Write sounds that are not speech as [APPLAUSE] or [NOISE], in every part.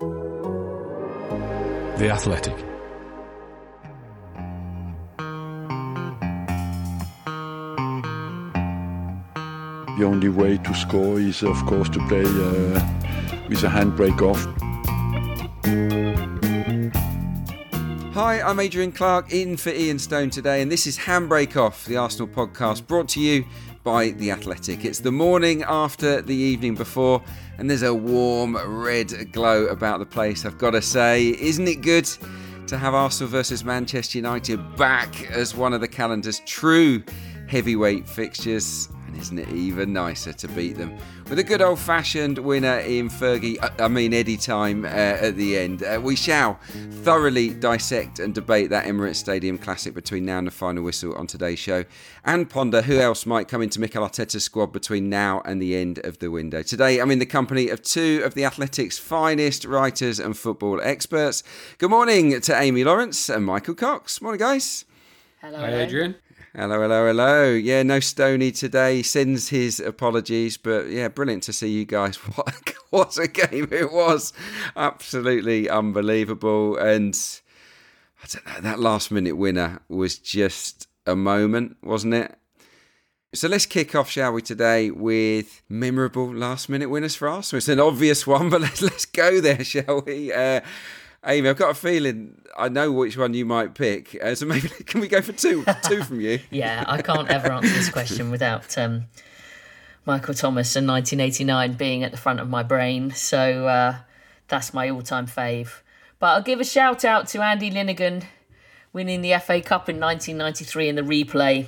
The Athletic. The only way to score is, of course, to play uh, with a handbrake off. Hi, I'm Adrian Clarke, in for Ian Stone today, and this is Handbrake Off, the Arsenal podcast, brought to you by The Athletic. It's the morning after the evening before, and there's a warm red glow about the place, I've got to say. Isn't it good to have Arsenal versus Manchester United back as one of the calendar's true heavyweight fixtures? And isn't it even nicer to beat them with a good old fashioned winner in Fergie, uh, I mean Eddie time uh, at the end? Uh, we shall thoroughly dissect and debate that Emirates Stadium classic between now and the final whistle on today's show and ponder who else might come into Mikel Arteta's squad between now and the end of the window. Today, I'm in the company of two of the Athletics' finest writers and football experts. Good morning to Amy Lawrence and Michael Cox. Morning, guys. Hello, Hi, Adrian. Hello, hello, hello. Yeah, no Stony today. Sends his apologies, but yeah, brilliant to see you guys. [LAUGHS] What what a game it was! Absolutely unbelievable. And I don't know, that last minute winner was just a moment, wasn't it? So let's kick off, shall we, today with memorable last minute winners for Arsenal. It's an obvious one, [LAUGHS] but let's let's go there, shall we? Uh, Amy, I've got a feeling I know which one you might pick. Uh, so [LAUGHS] maybe can we go for two, two from you? [LAUGHS] Yeah, I can't ever answer this question without um, Michael Thomas and 1989 being at the front of my brain. So uh, that's my all-time fave. But I'll give a shout out to Andy Linighan winning the FA Cup in 1993 in the replay,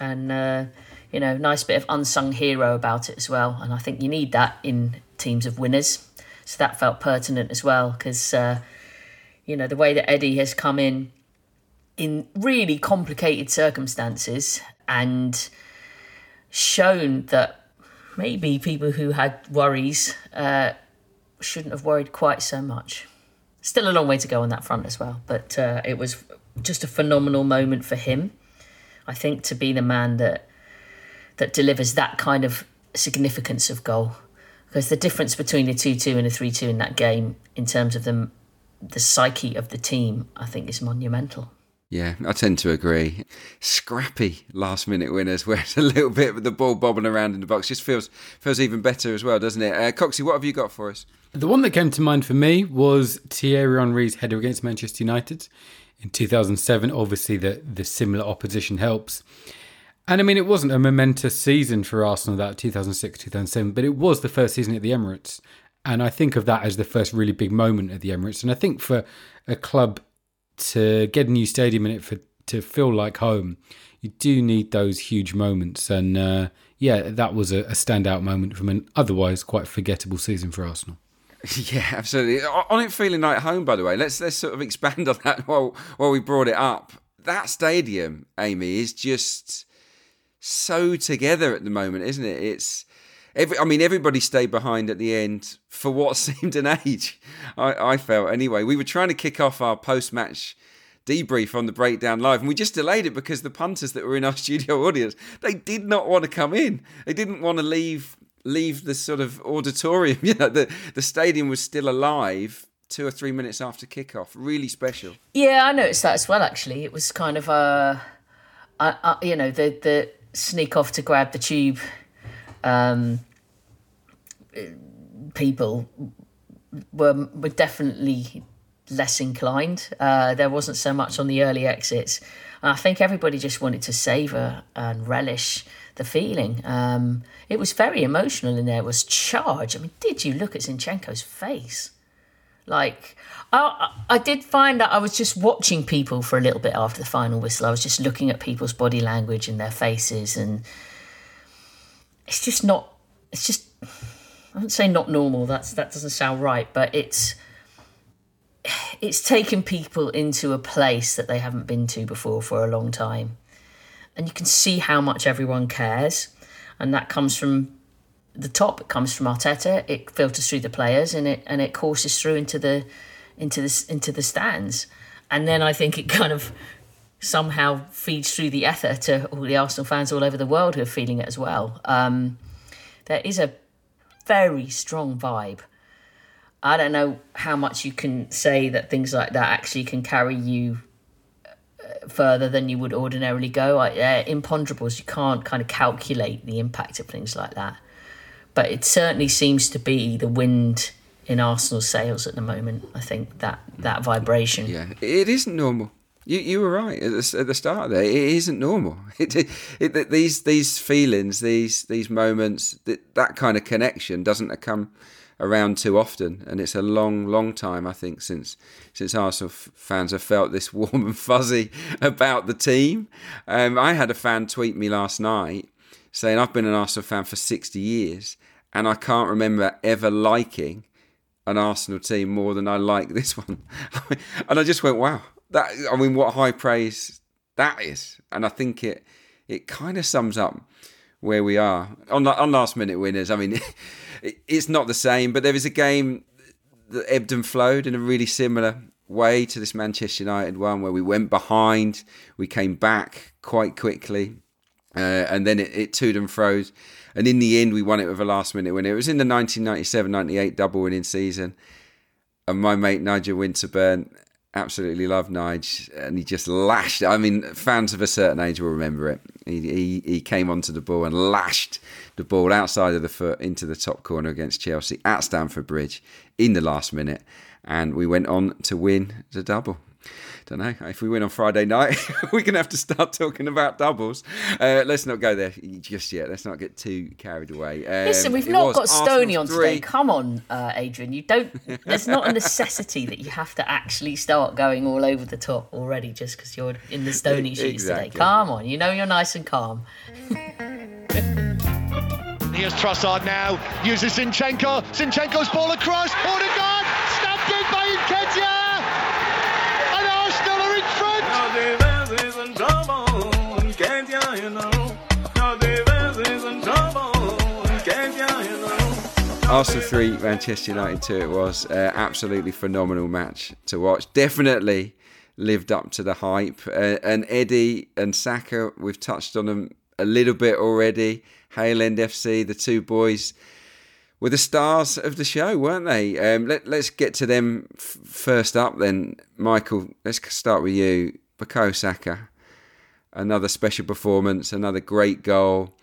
and uh, you know, nice bit of unsung hero about it as well. And I think you need that in teams of winners. So that felt pertinent as well because uh, you know, the way that Eddie has come in in really complicated circumstances and shown that maybe people who had worries uh, shouldn't have worried quite so much. Still a long way to go on that front as well, but uh, it was just a phenomenal moment for him. I think to be the man that that delivers that kind of significance of goal, because the difference between a two-two and a three-two in that game, in terms of the the psyche of the team, I think is monumental. Yeah, I tend to agree. Scrappy last minute winners [LAUGHS] where it's a little bit with the ball bobbing around in the box just feels feels even better as well, doesn't it? Uh, Coxie, what have you got for us? The one that came to mind for me was Thierry Henry's header against Manchester United in 2007. Obviously, the, the similar opposition helps. And I mean, it wasn't a momentous season for Arsenal that 2006 2007, but it was the first season at the Emirates. And I think of that as the first really big moment at the Emirates. And I think for a club to get a new stadium in it for to feel like home, you do need those huge moments. And uh, yeah, that was a, a standout moment from an otherwise quite forgettable season for Arsenal. [LAUGHS] Yeah, absolutely. On it feeling like home, by the way, let's let's sort of expand [LAUGHS] on that while while we brought it up. That stadium, Amy, is just so together at the moment, isn't it? It's every, I mean, everybody stayed behind at the end for what [LAUGHS] seemed an age. I, I felt anyway. We were trying to kick off our post-match debrief on the breakdown live, and we just delayed it because the punters that were in our [LAUGHS] studio audience they did not want to come in. They didn't want to leave leave the sort of auditorium. [LAUGHS] You know, the the stadium was still alive two or three minutes after kickoff. Really special. Yeah, I noticed that as well. Actually, it was kind of uh, I, I, you know, the the sneak off to grab the tube. Um, people were were definitely less inclined. Uh, there wasn't so much on the early exits. I think everybody just wanted to savour and relish the feeling. Um, it was very emotional in there. Was charge. I mean, did you look at Zinchenko's face? Like, I, I did find that I was just watching people for a little bit after the final whistle. I was just looking at people's body language and their faces, and it's just not. It's just I wouldn't say not normal. That's that doesn't sound right, but it's it's taken people into a place that they haven't been to before for a long time. And you can see how much everyone cares. And that comes from the top, it comes from Arteta, it filters through the players and it and it courses through into the into the into the stands. And then I think it kind of somehow feeds through the ether to all the Arsenal fans all over the world who are feeling it as well. Um, there is a very strong vibe I don't know how much you can say that things like that actually can carry you uh, further than you would ordinarily go. Uh, imponderables, you can't kind of calculate the impact of things like that. But it certainly seems to be the wind in Arsenal's sails at the moment. I think that that vibration. Yeah, it isn't normal. You you were right at the, at the start there. It isn't normal. [LAUGHS] It, it, it, these these feelings, these these moments, that that kind of connection doesn't come around too often, and it's a long, long time I think since since Arsenal f- fans have felt this [LAUGHS] warm and fuzzy about the team. Um, I had a fan tweet me last night saying I've been an Arsenal fan for sixty years, and I can't remember ever liking an Arsenal team more than I like this one. [LAUGHS] and I just went, wow, that I mean, what high praise that is, and I think it it kind of sums up where we are on on last minute winners. I mean, [LAUGHS] it's not the same, but there is a game that ebbed and flowed in a really similar way to this Manchester United one, where we went behind, we came back quite quickly, uh, and then it, it toed and froze. And in the end, we won it with a last minute win. It was in the 1997 98 double winning season. And my mate Nigel Winterburn absolutely loved Nige, and he just lashed. I mean, fans of a certain age will remember it. He, he, he came onto the ball and lashed the ball outside of the foot into the top corner against Chelsea at Stamford Bridge in the last minute, and we went on to win the double don't know if we win on Friday night, [LAUGHS] we're gonna have to start talking about doubles. Uh, let's not go there just yet. Let's not get too carried away. Um, Listen, we've not got Stony on three. today. Come on, uh, Adrian. You don't. [LAUGHS] There's not a necessity that you have to actually start going all over the top already just because you're in the Stony sheets exactly. today. Come on, you know you're nice and calm. [LAUGHS] Here's Trossard now, uses Zinchenko. Zinchenko's ball across. Odegaard, snapped in by Nketiah. Arsenal 3, Manchester United 2 it was. Uh, absolutely phenomenal match to watch. Definitely lived up to the hype. Uh, and Eddie and Saka, we've touched on them a little bit already. Hale End FC, the two boys were the stars of the show, weren't they? Um, let, us get to them f- first up then. Michael, let's start with you. Bukayo Saka, another special performance, another great goal.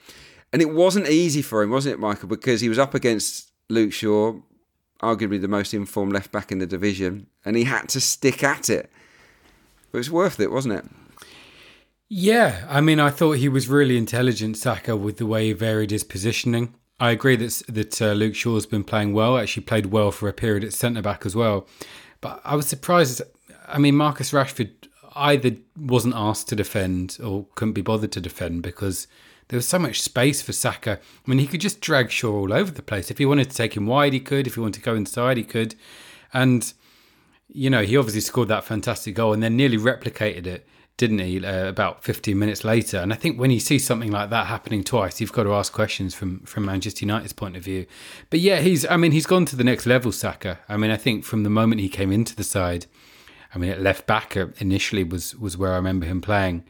And it wasn't easy for him, wasn't it, Michael? Because he was up against Luke Shaw, arguably the most informed left back in the division, and he had to stick at it. But it was worth it, wasn't it? Yeah, I mean, I thought he was really intelligent, Saka, with the way he varied his positioning. I agree that that uh, Luke Shaw's been playing well. Actually, played well for a period at centre back as well. But I was surprised. I mean, Marcus Rashford either wasn't asked to defend or couldn't be bothered to defend because there was so much space for Saka. I mean, he could just drag Shaw all over the place. If he wanted to take him wide, he could. If he wanted to go inside, he could. And, you know, he obviously scored that fantastic goal and then nearly replicated it, didn't he, uh, about 15 minutes later. And I think when you see something like that happening twice, you've got to ask questions from, from Manchester United's point of view. But yeah, he's, I mean, he's gone to the next level, Saka. I mean, I think from the moment he came into the side, I mean, at left back uh, initially was, was where I remember him playing.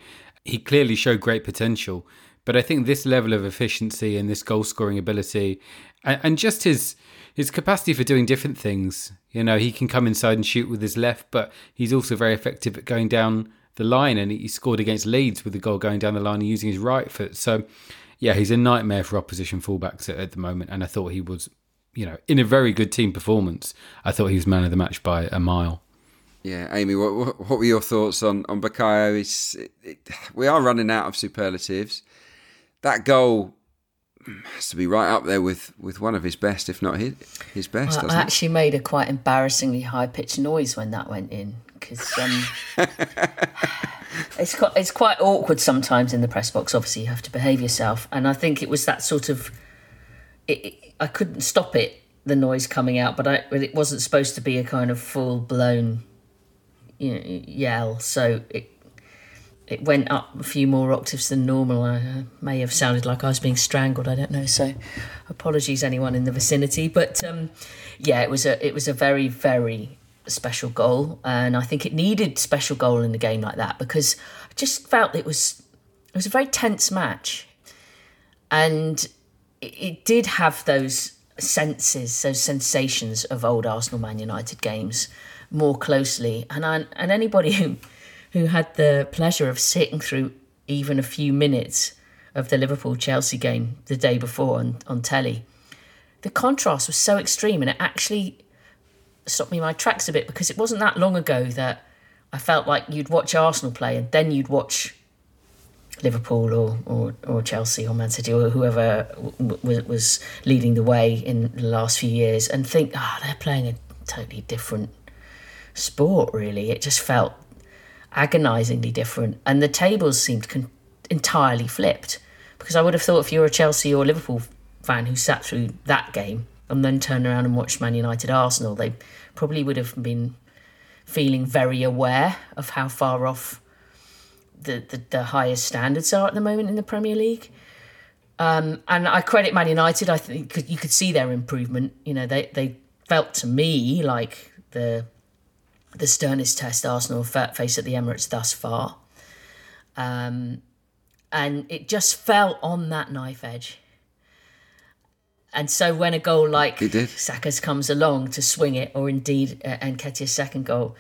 He clearly showed great potential. But I think this level of efficiency and this goal scoring ability, and, and just his his capacity for doing different things. You know, he can come inside and shoot with his left, but he's also very effective at going down the line. And he scored against Leeds with the goal going down the line and using his right foot. So, yeah, he's a nightmare for opposition fullbacks at, at the moment. And I thought he was, you know, in a very good team performance. I thought he was man of the match by a mile. Yeah, Amy, what, what were your thoughts on on Bukayo? It, it, we are running out of superlatives that goal has to be right up there with, with one of his best, if not his, his best. Well, I actually it? made a quite embarrassingly high pitched noise when that went in because um, [LAUGHS] it's quite it's quite awkward sometimes in the press box. Obviously, you have to behave yourself, and I think it was that sort of. It, I couldn't stop it, the noise coming out, but I, it wasn't supposed to be a kind of full blown yell. So it it went up a few more octaves than normal. I may have sounded like I was being strangled. I don't know. So apologies anyone in the vicinity. But um, yeah, it was a it was a very very special goal, and I think it needed special goal in a game like that because I just felt it was it was a very tense match, and it, it did have those senses, those sensations of old Arsenal Man United games more closely, and I, and anybody who who had the pleasure of sitting through even a few minutes of the Liverpool Chelsea game the day before on, on telly, the contrast was so extreme and it actually stopped me in my tracks a bit because it wasn't that long ago that I felt like you'd watch Arsenal play and then you'd watch Liverpool or, or, or Chelsea or Man City or whoever w- was leading the way in the last few years and think, ah, oh, they're playing a totally different sport, really. It just felt agonisingly different. And the tables seemed con- entirely flipped because I would have thought if you're a Chelsea or Liverpool fan who sat through that game and then turned around and watched Man United Arsenal, they probably would have been feeling very aware of how far off the, the, the highest standards are at the moment in the Premier League. Um, and I credit Man United. I think you could see their improvement. You know, they, they felt to me like the the sternest test Arsenal have faced at the Emirates thus far. Um, and it just fell on that knife edge. And so when a goal like Saka's comes along to swing it, or indeed uh, Nketiah's second goal,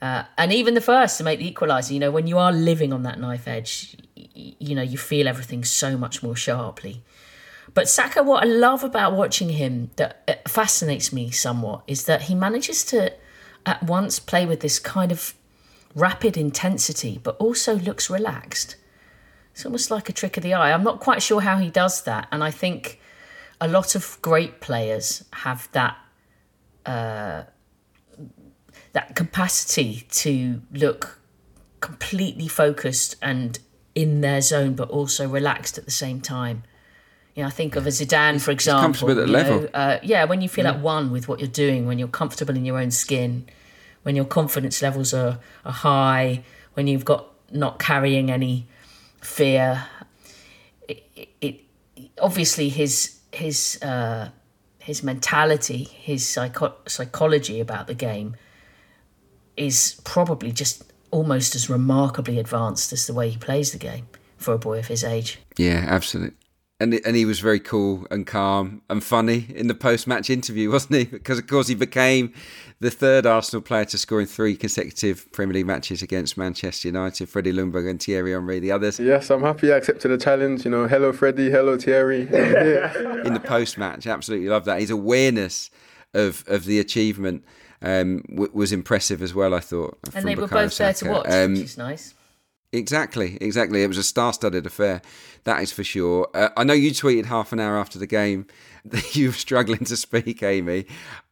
uh, and even the first to make the equaliser, you know, when you are living on that knife edge, you, you know, you feel everything so much more sharply. But Saka, what I love about watching him that uh, fascinates me somewhat is that he manages to at once play with this kind of rapid intensity, but also looks relaxed. It's almost like a trick of the eye. I'm not quite sure how he does that, and I think a lot of great players have that uh, that capacity to look completely focused and in their zone, but also relaxed at the same time. You know, I think of a Zidane, for example. comfortable at that level. Know, uh, yeah, when you feel yeah. at one with what you're doing, when you're comfortable in your own skin, when your confidence levels are, are high, when you've got not carrying any fear. It, it, it obviously his his uh, his mentality, his psycho- psychology about the game is probably just almost as remarkably advanced as the way he plays the game for a boy of his age. Yeah, absolutely. And and he was very cool and calm and funny in the post match interview, [LAUGHS] wasn't he? Because of course he became the third Arsenal player to score in three consecutive Premier League matches against Manchester United, Freddie Ljungberg and Thierry Henry, the others. Yes, I'm happy I accepted the challenge. You know, hello Freddie, hello Thierry. [LAUGHS] [LAUGHS] in the post match, absolutely love that. His awareness of of the achievement um, w- was impressive as well. I thought, and they were both there to watch, um, which is nice. Exactly, exactly. It was a star-studded affair, that is for sure. Uh, I know you tweeted half an hour after the game [LAUGHS] that you were struggling to speak, Amy.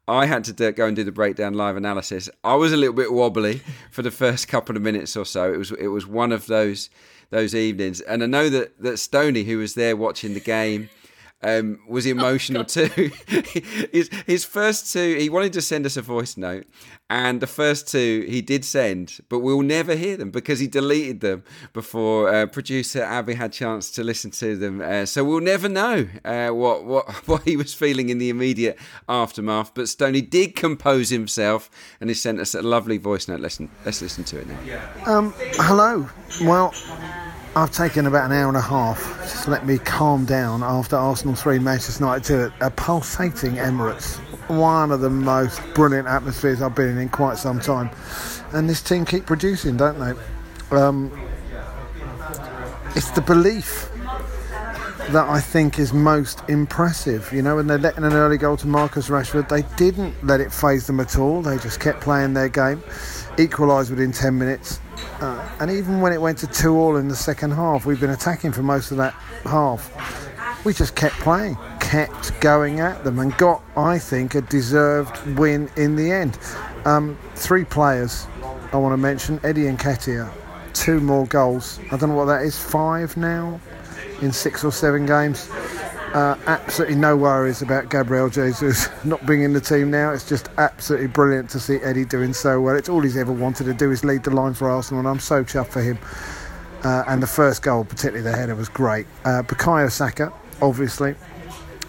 I had to go and do the breakdown live analysis. I was a little bit wobbly for the first couple of minutes or so. It was it was one of those those evenings, and I know that that Stoney, who was there watching the game, um, was oh, emotional oh, too. [LAUGHS] his, his first two, he wanted to send us a voice note, and the first two he did send, but we'll never hear them because he deleted them before uh, producer Abby had chance to listen to them. Uh, so we'll never know uh, what what [LAUGHS] what he was feeling in the immediate aftermath. But Stoney did compose himself, and he sent us a lovely voice note. Listen, let's listen to it now. Um, hello. Well. I've taken about an hour and a half just to let me calm down after Arsenal 3, Manchester United 2 a pulsating Emirates. One of the most brilliant atmospheres I've been in in quite some time. And this team keep producing, don't they? Um, it's the belief that I think is most impressive. You know, when they let in an early goal to Marcus Rashford, they didn't let it faze them at all. They just kept playing their game, equalised within 10 minutes. Uh, and even when it went to 2 all in the second half, we've been attacking for most of that half. We just kept playing, kept going at them, and got, I think, a deserved win in the end. Um, three players I want to mention Eddie Nketiah, two more goals. I don't know what that is, five now? in six or seven games. Uh, absolutely no worries about Gabriel Jesus [LAUGHS] not being in the team now. It's just absolutely brilliant to see Eddie doing so well. It's all he's ever wanted to do is lead the line for Arsenal, and I'm so chuffed for him. Uh, and the first goal, particularly the header, was great. Uh, Bukayo Saka, obviously.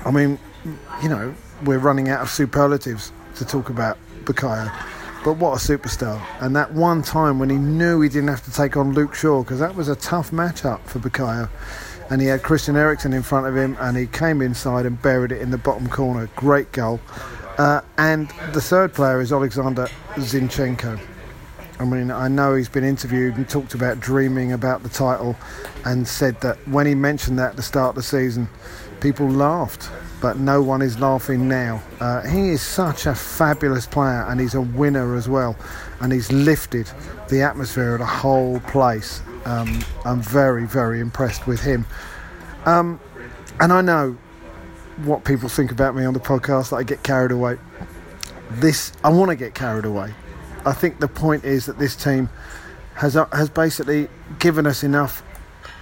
I mean, you know, we're running out of superlatives to talk about Bukayo. But what a superstar. And that one time when he knew he didn't have to take on Luke Shaw, because that was a tough matchup for Bukayo and he had Christian Eriksen in front of him, and he came inside and buried it in the bottom corner. Great goal. Uh, and the third player is Alexander Zinchenko. I mean, I know he's been interviewed and talked about dreaming about the title, and said that when he mentioned that at the start of the season, people laughed, but no one is laughing now. Uh, he is such a fabulous player, and he's a winner as well, and he's lifted the atmosphere of the whole place. Um, I'm very, very impressed with him. Um, and I know what people think about me on the podcast that I get carried away. This, I want to get carried away. I think the point is that this team has uh, has basically given us enough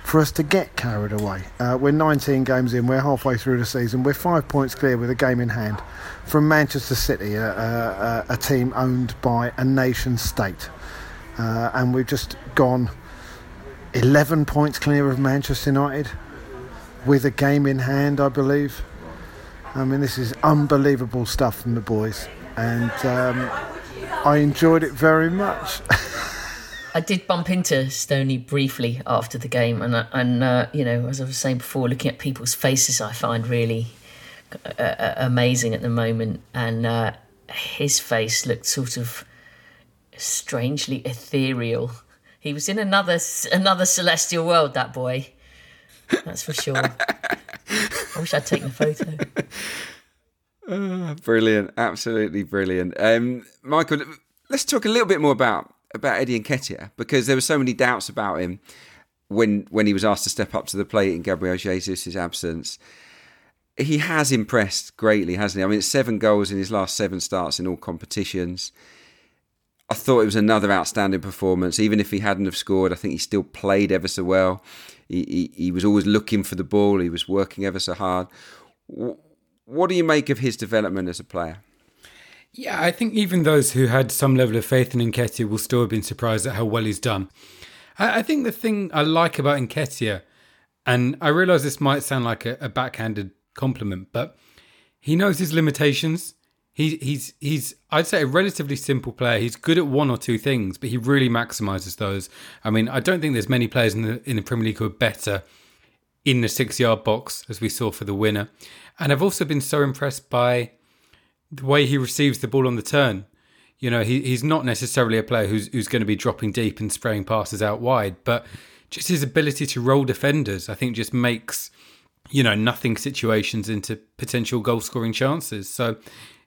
for us to get carried away. Uh, we're 19 games in, we're halfway through the season, we're five points clear with a game in hand from Manchester City, a, a, a team owned by a nation state. Uh, and we've just gone 11 points clear of Manchester United with a game in hand, I believe. I mean, this is unbelievable stuff from the boys, and um, I enjoyed it very much. [LAUGHS] I did bump into Stoney briefly after the game, and and uh, you know, as I was saying before, looking at people's faces, I find really uh, uh amazing at the moment, and uh, his face looked sort of strangely ethereal he was in another another celestial world. That boy, that's for sure. I wish I'd taken a photo. Uh, [LAUGHS] brilliant, absolutely brilliant. Um, Michael, let's talk a little bit more about about Eddie Nketiah because there were so many doubts about him when when he was asked to step up to the plate in Gabriel Jesus' absence. He has impressed greatly, hasn't he? I mean, seven goals in his last seven starts in all competitions. I thought it was another outstanding performance. Even if he hadn't have scored, I think he still played ever so well. He, he, he was always looking for the ball. He was working ever so hard. What do you make of his development as a player? Yeah, I think even those who had some level of faith in Nketiah will still have been surprised at how well he's done. I, I think the thing I like about Nketiah, and I realise this might sound like a, a backhanded compliment, but he knows his limitations He's he's he's I'd say a relatively simple player. He's good at one or two things, but he really maximizes those. I mean, I don't think there's many players in the in the Premier League who are better in the six yard box as we saw for the winner. And I've also been so impressed by the way he receives the ball on the turn. You know, he, he's not necessarily a player who's who's going to be dropping deep and spraying passes out wide, but just his ability to roll defenders, I think, just makes you know nothing situations into potential goal scoring chances. So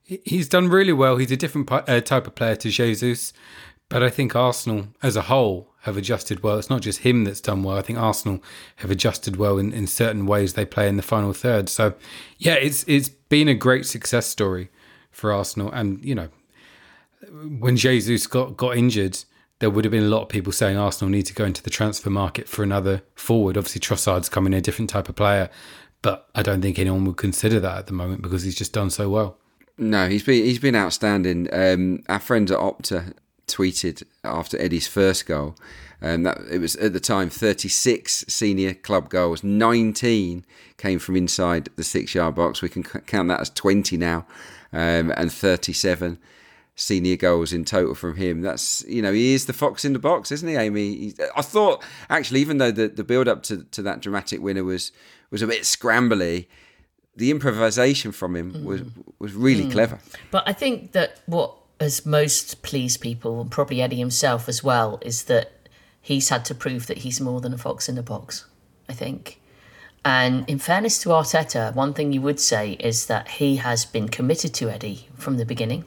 he's done really well. He's a different uh, type of player to Jesus, but I think Arsenal as a whole have adjusted well. It's not just him that's done well. I think Arsenal have adjusted well in, in certain ways they play in the final third. So, yeah, it's it's been a great success story for Arsenal. And you know, when Jesus got got injured, there would have been a lot of people saying Arsenal need to go into the transfer market for another forward. Obviously, Trossard's coming a different type of player, but I don't think anyone would consider that at the moment because he's just done so well. No, he's been he's been outstanding. Um, our friends at Opta tweeted after Eddie's first goal, and that it was at the time 36 senior club goals, 19 came from inside the six-yard box. We can count that as 20 now, um, and 37 senior goals in total from him. That's you know he is the fox in the box, isn't he, Amy? He, I thought actually, even though the, the build up to, to that dramatic winner was was a bit scrambly, the improvisation from him mm. was was really mm. clever. But I think that what has most pleased people, and probably Eddie himself as well, is that he's had to prove that he's more than a fox in a box. I think. And in fairness to Arteta, one thing you would say is that he has been committed to Eddie from the beginning.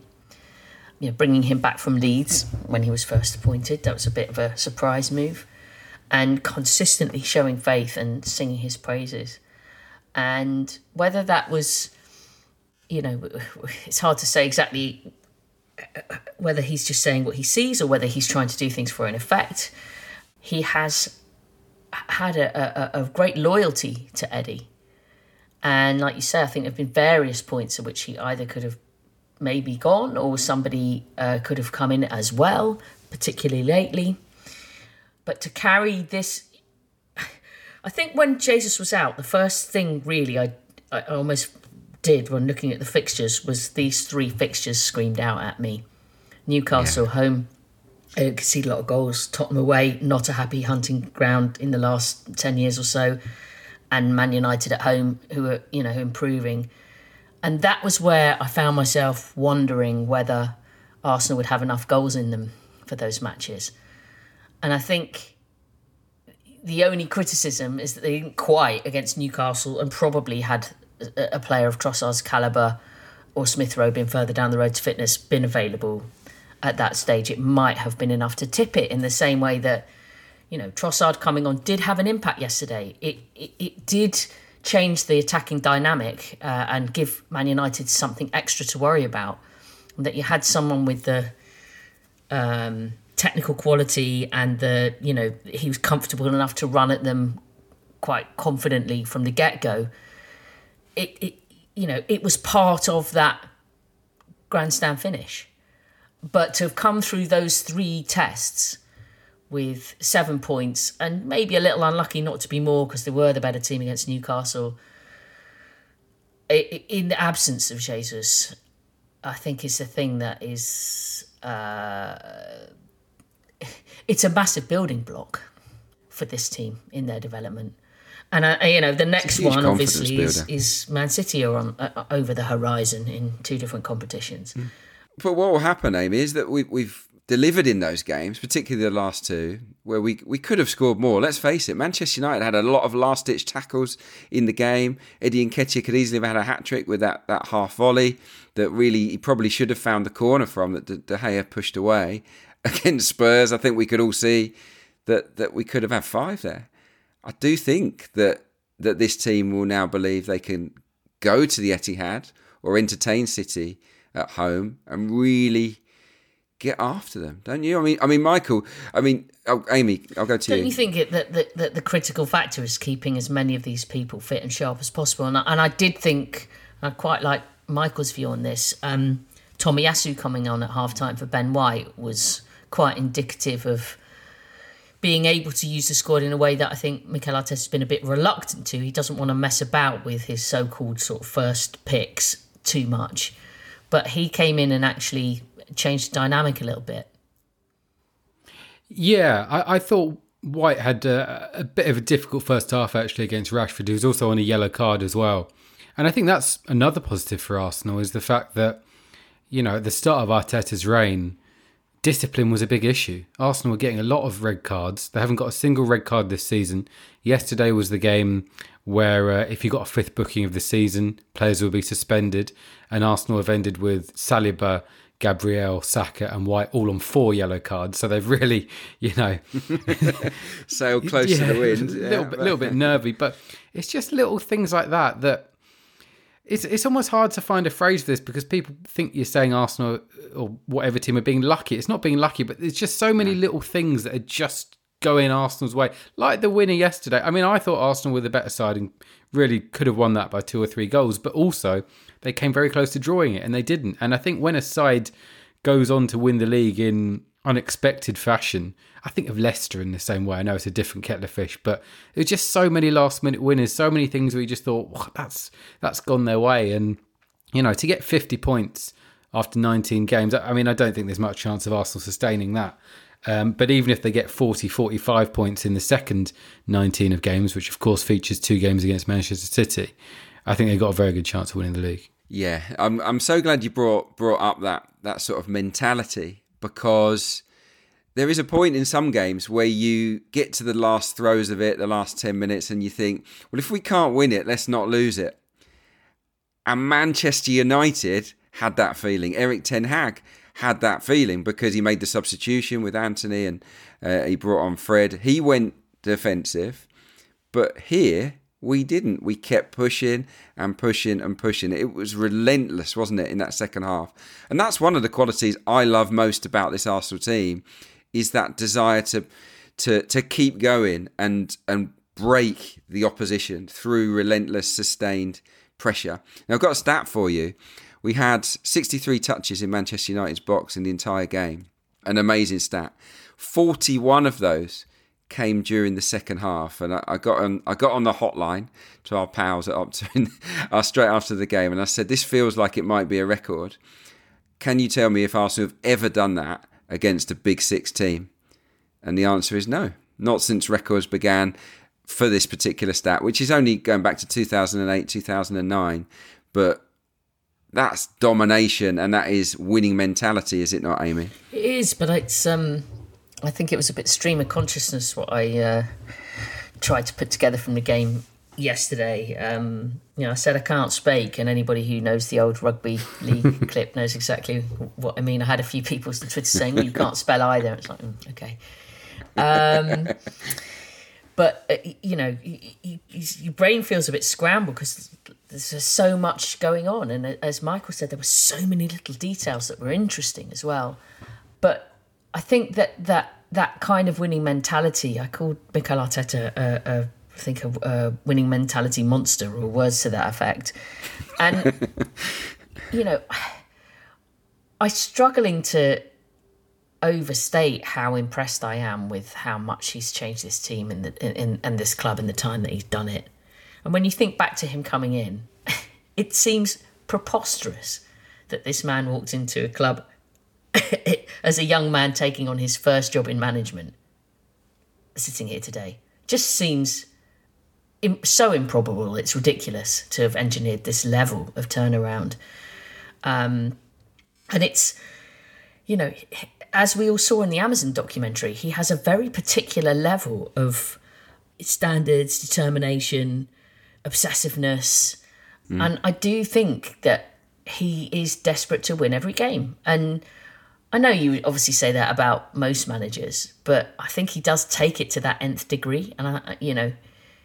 You know, bringing him back from Leeds when he was first appointed, that was a bit of a surprise move, and consistently showing faith and singing his praises and whether that was, you know, [LAUGHS] it's hard to say exactly uh, uh, whether he's just saying what he sees or whether he's trying to do things for an effect. He has had a, a, a great loyalty to Eddie, And like you say, I think there have been various points at which he either could have maybe gone or somebody uh, could have come in as well, particularly lately. But to carry this, I think when Jesus was out, the first thing really I, I almost did when looking at the fixtures was these three fixtures screamed out at me Newcastle yeah. home. Uh, Could see a lot of goals. Tottenham away, not a happy hunting ground in the last 10 years or so. And Man United at home, who are, you know, improving. And that was where I found myself wondering whether Arsenal would have enough goals in them for those matches. And I think the only criticism is that they didn't quite against Newcastle and probably had a player of Trossard's calibre or Smith Rowe being further down the road to fitness been available at that stage, it might have been enough to tip it in the same way that, you know, Trossard coming on did have an impact yesterday. It, it, it did change the attacking dynamic uh, and give Man United something extra to worry about. That you had someone with the um, technical quality and the, you know, he was comfortable enough to run at them quite confidently from the get go. It, it, you know, it was part of that grandstand finish. But to have come through those three tests with seven points and maybe a little unlucky not to be more because they were the better team against Newcastle. In the absence of Jesus, I think is the thing that is uh, it's a massive building block for this team in their development. And uh, you know, the next one obviously is, is, Man City are on uh, over the horizon in two different competitions. Mm. But what will happen, Amy, is that we, we've delivered in those games, particularly the last two, where we we could have scored more. Let's face it, Manchester United had a lot of last ditch tackles in the game. Eddie Nketiah could easily have had a hat trick with that, that half volley that really he probably should have found the corner from that De, De Gea pushed away [LAUGHS] against Spurs. I think we could all see that that we could have had five there. I do think that that this team will now believe they can go to the Etihad or entertain City at home and really get after them, don't you? I mean, I mean, Michael. I mean, oh, Amy. I'll go to don't you. Don't you think that, that, that the critical factor is keeping as many of these people fit and sharp as possible? And I, and I did think I quite like Michael's view on this. Um, Tomiyasu coming on at half time for Ben White was quite indicative of being able to use the squad in a way that I think Mikel Arteta has been a bit reluctant to. He doesn't want to mess about with his so-called sort of first picks too much but he came in and actually changed the dynamic a little bit. Yeah, I, I thought White had a, a, bit of a difficult first half actually against Rashford. He was also on a yellow card as well. And I think that's another positive for Arsenal is the fact that, you know, at the start of Arteta's reign, discipline was a big issue. Arsenal were getting a lot of red cards. They haven't got a single red card this season. Yesterday was the game where uh, if you got a fifth booking of the season, players will be suspended. And Arsenal have ended with Saliba, Gabriel, Saka, and White all on four yellow cards. So they've really, [LAUGHS] you know, [LAUGHS] sailed close yeah, to the wind. [LAUGHS] A little, bit, little bit nervy, but it's just little things like that that it's it's almost hard to find a phrase for this because people think you're saying Arsenal or whatever team are being lucky. It's not being lucky, but there's just so many little things that are just going Arsenal's way. Like the winner yesterday. I mean, I thought Arsenal were the better side and really could have won that by two or three goals, but also they came very close to drawing it and they didn't. And I think when a side goes on to win the league in unexpected fashion, I think of Leicester in the same way. I know it's a different kettle of fish, but there's just so many last minute winners, so many things where you just thought that's that's gone their way. And you know, to get 50 points after 19 games, I mean, I don't think there's much chance of Arsenal sustaining that. Um, but even if they get 40, 45 points in the second 19 of games, which of course features two games against Manchester City, I think they've got a very good chance of winning the league. Yeah, I'm I'm so glad you brought brought up that that sort of mentality because there is a point in some games where you get to the last throes of it, the last 10 minutes, and you think, well, if we can't win it, let's not lose it. And Manchester United had that feeling. Erik Ten Hag had that feeling because he made the substitution with Antony and uh, he brought on Fred. He went defensive, but here we didn't. We kept pushing and pushing and pushing. It was relentless, wasn't it, in that second half? And that's one of the qualities I love most about this Arsenal team is that desire to to to keep going and and break the opposition through relentless, sustained pressure. Now, I've got a stat for you. We had 63 touches in Manchester United's box in the entire game. An amazing stat. 41 of those came during the second half, and I, I, got on I got on the hotline to our pals at Opta uh, [LAUGHS] straight after the game, and I said, "This feels like it might be a record. Can you tell me if Arsenal have ever done that against a Big Six team?" And the answer is no, not since records began for this particular stat, which is only going back to 2008, 2009, but that's domination and that is winning mentality, is it not, Amy? It is, but it's um I think it was a bit stream of consciousness what I uh, tried to put together from the game yesterday. Um, you know, I said I can't speak, and anybody who knows the old rugby [LAUGHS] league clip knows exactly what I mean. I had a few people on Twitter saying, "Well, you can't spell either." It's like, mm, okay. Um, but uh, you know, your brain feels a bit scrambled because there's so much going on, and uh, as Michael said, there were so many little details that were interesting as well. But I think that that that kind of winning mentality. I called Mikel Arteta a, a I think a, a winning mentality monster or words to that effect, and [LAUGHS] you know, I'm struggling to overstate how impressed I am with how much he's changed this team and in, in, and this club in the time that he's done it. And when you think back to him coming in, [LAUGHS] it seems preposterous that this man walked into a club [LAUGHS] as a young man taking on his first job in management, sitting here today, just seems so improbable. It's ridiculous to have engineered this level of turnaround. Um, and it's, you know, as we all saw in the Amazon documentary, he has a very particular level of standards, determination, obsessiveness. Mm. And I do think that he is desperate to win every game. And I know you obviously say that about most managers, but I think he does take it to that nth degree. And I, you know,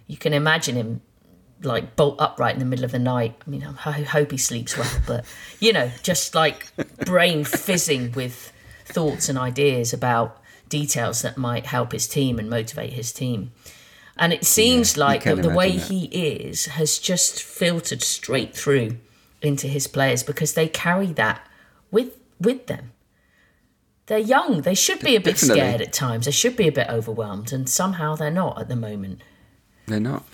you can imagine him like bolt upright in the middle of the night. I mean, I hope he sleeps well, but you know, just like brain fizzing with thoughts and ideas about details that might help his team and motivate his team. And it seems yeah, like the, the way that. he is has just filtered straight through into his players because they carry that with with them they're young. They should be a bit Definitely. scared at times. They should be a bit overwhelmed, and somehow they're not at the moment. They're not.